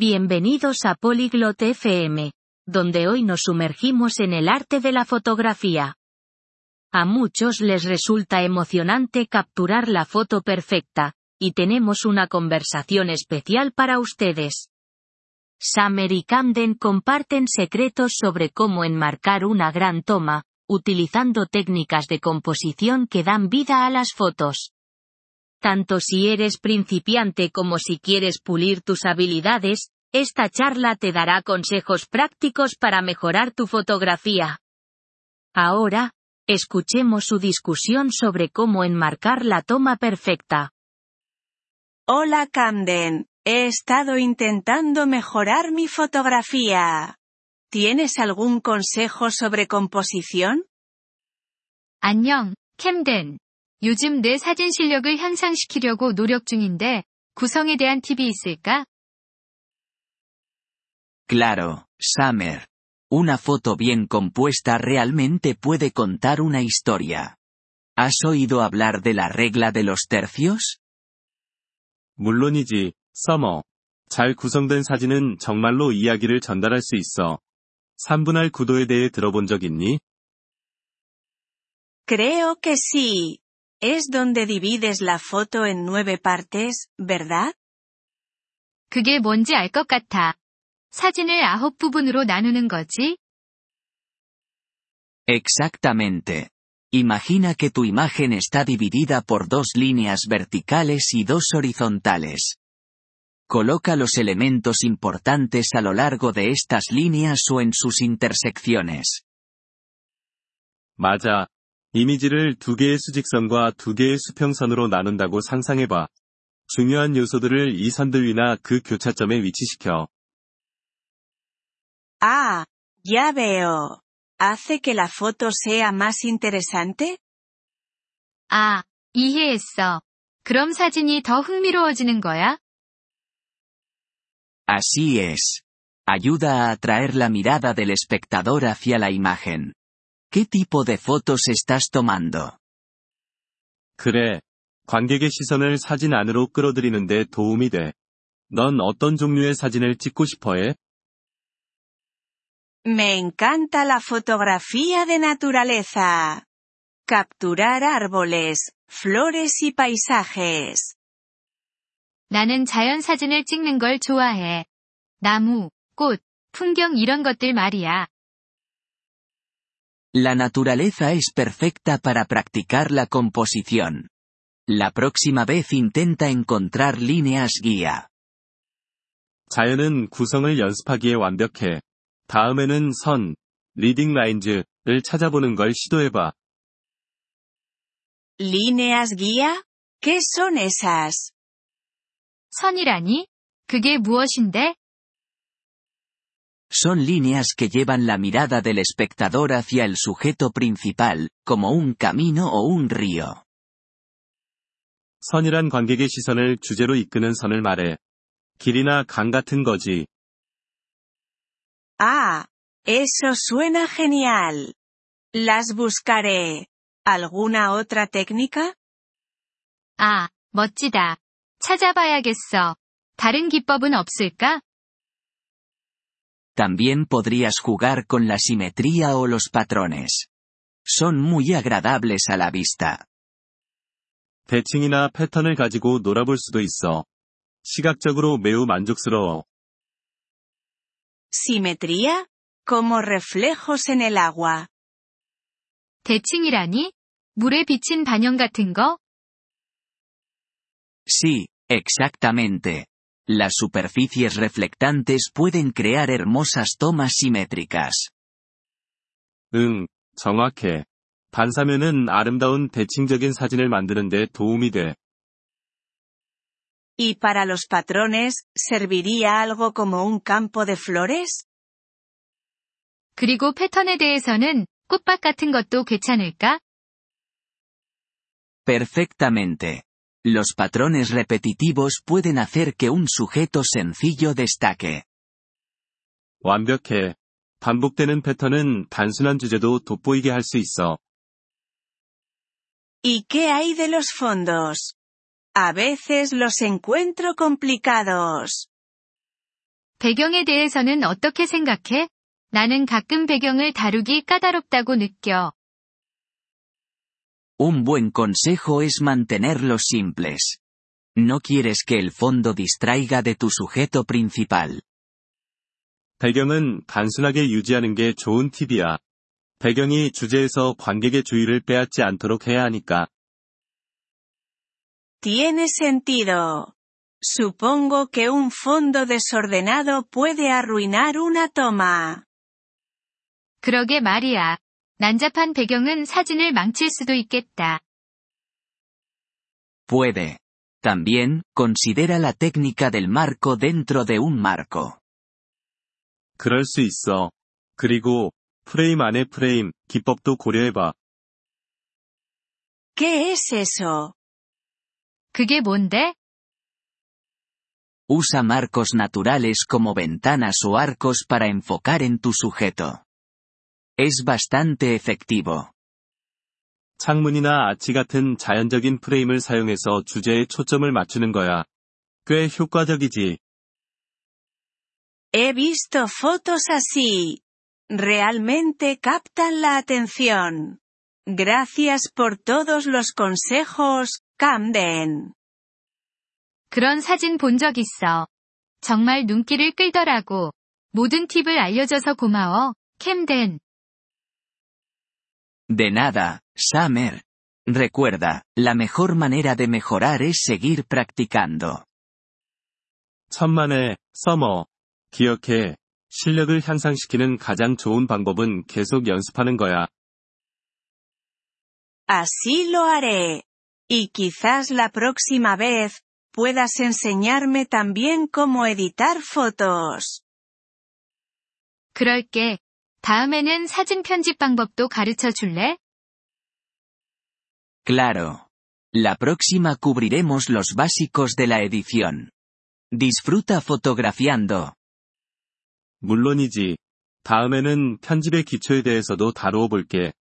Bienvenidos a Polyglot FM, donde hoy nos sumergimos en el arte de la fotografía. A muchos les resulta emocionante capturar la foto perfecta, y tenemos una conversación especial para ustedes. Summer y Camden comparten secretos sobre cómo enmarcar una gran toma, utilizando técnicas de composición que dan vida a las fotos Tanto si eres principiante como si quieres pulir tus habilidades, esta charla te dará consejos prácticos para mejorar tu fotografía. Ahora, escuchemos su discusión sobre cómo enmarcar la toma perfecta. Hola Camden, he estado intentando mejorar mi fotografía. ¿Tienes algún consejo sobre composición? 안녕, 캠덴. 요즘 내 사진 실력을 향상시키려고 노력 중인데, 구성에 대한 팁이 있을까? Claro, Summer. Una foto bien compuesta realmente puede contar una historia. ¿Has oído hablar de la regla de los tercios? 물론이지, 서머. 잘 구성된 사진은 정말로 이야기를 전달할 수 있어. 3분할 구도에 대해 들어본 적 있니? Creo que sí. Es donde divides la foto en nueve partes, ¿verdad? 그게 뭔지 알 것 같아. 사진을 아홉 부분으로 나누는 거지? Exactamente. Imagina que tu imagen está dividida por dos líneas verticales y dos horizontales. Coloca los elementos importantes a lo largo de estas líneas o en sus intersecciones. 맞아. 이미지를 두 개의 수직선과 두 개의 수평선으로 나눈다고 상상해봐. 중요한 요소들을 이 선들 위나 그 교차점에 위치시켜. Ah, ya veo. ¿Hace que la foto sea más interesante? 아, 이해했어. 그럼 사진이 더 흥미로워지는 거야? Así es. Ayuda a atraer la mirada del espectador hacia la imagen. ¿Qué tipo de fotos estás tomando? 그래. 관객의 시선을 사진 안으로 끌어들이는데 도움이 돼. 넌 어떤 종류의 사진을 찍고 싶어 해? Me encanta la fotografía de naturaleza. Capturar árboles, flores y paisajes. 나는 자연 사진을 찍는 걸 좋아해. 나무, 꽃, 풍경 이런 것들 말이야. La naturaleza es perfecta para practicar la composición. La próxima vez intenta encontrar líneas guía. 자연은 구성을 연습하기에 완벽해. 다음에는 선, 리딩 라인즈를 찾아보는 걸 시도해봐. ¿Líneas guía? ¿Qué son esas? 선이라니? 그게 무엇인데? Son líneas que llevan la mirada del espectador hacia el sujeto principal, como un camino o un río. 선이란 관객의 시선을 주제로 이끄는 선을 말해. 길이나 강 같은 거지. Ah, eso suena genial. Las buscaré. ¿Alguna otra técnica? 아, 멋지다. 찾아봐야겠어. 다른 기법은 없을까? También podrías jugar con la simetría o los patrones. Son muy agradables a la vista. 대칭이나 패턴을 가지고 놀아볼 수도 있어. 시각적으로 매우 만족스러워. ¿Simetría? Como reflejos en el agua. 대칭이라니? 물에 비친 반영 같은 거? Sí, exactamente. Las superficies reflectantes pueden crear hermosas tomas simétricas. 응, 정확해. 반사면은 아름다운 대칭적인 사진을 만드는데 도움이 돼. ¿Y para los patrones, serviría algo como un campo de flores? 그리고 패턴에 대해서는 꽃밭 같은 것도 괜찮을까? Perfectamente. Los patrones repetitivos pueden hacer que un sujeto sencillo destaque. 완벽해. 반복되는 패턴은 단순한 주제도 돋보이게 할 수 있어. ¿Y qué hay de los fondos? A veces los encuentro complicados. 배경에 대해서는 어떻게 생각해? 나는 가끔 배경을 다루기 까다롭다고 느껴. Un buen consejo es mantenerlos simples. No quieres que el fondo distraiga de tu sujeto principal. 배경은 단순하게 유지하는 게 좋은 팁이야. 배경이 주제에서 관객의 주의를 빼앗지 않도록 해야 하니까. Tiene sentido. Supongo que un fondo desordenado puede arruinar una toma. 그러게 말이야. 난잡한 배경은 사진을 망칠 수도 있겠다. Puede. También, considera la técnica del marco dentro de un marco. 그럴 수 있어. 그리고, 프레임 안에 프레임, 기법도 고려해봐. ¿Qué es eso? 그게 뭔데? Usa marcos naturales como ventanas o arcos para enfocar en tu sujeto. Es bastante efectivo. 창문이나 아치 같은 자연적인 프레임을 사용해서 주제에 초점을 맞추는 거야. 꽤 효과적이지. He visto fotos así. Realmente captan la atención. Gracias por todos los consejos, Camden. 그런 사진 본 적 있어. 정말 눈길을 끌더라고. 모든 팁을 알려줘서 고마워, 캠덴. De nada, Summer. Recuerda, la mejor manera de mejorar es seguir practicando. 천만에, 서머. 기억해. 실력을 향상시키는 가장 좋은 방법은 계속 연습하는 거야. Así lo haré. Y quizás la próxima vez, puedas enseñarme también cómo editar fotos. 그럴게. 다음에는 사진 편집 방법도 가르쳐 줄래? Claro. La próxima cubriremos los básicos de la edición. Disfruta fotografiando. 물론이지. 다음에는 편집의 기초에 대해서도 다루어 볼게.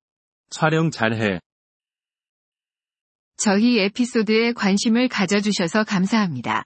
촬영 잘해. 저희 에피소드에 관심을 가져주셔서 감사합니다.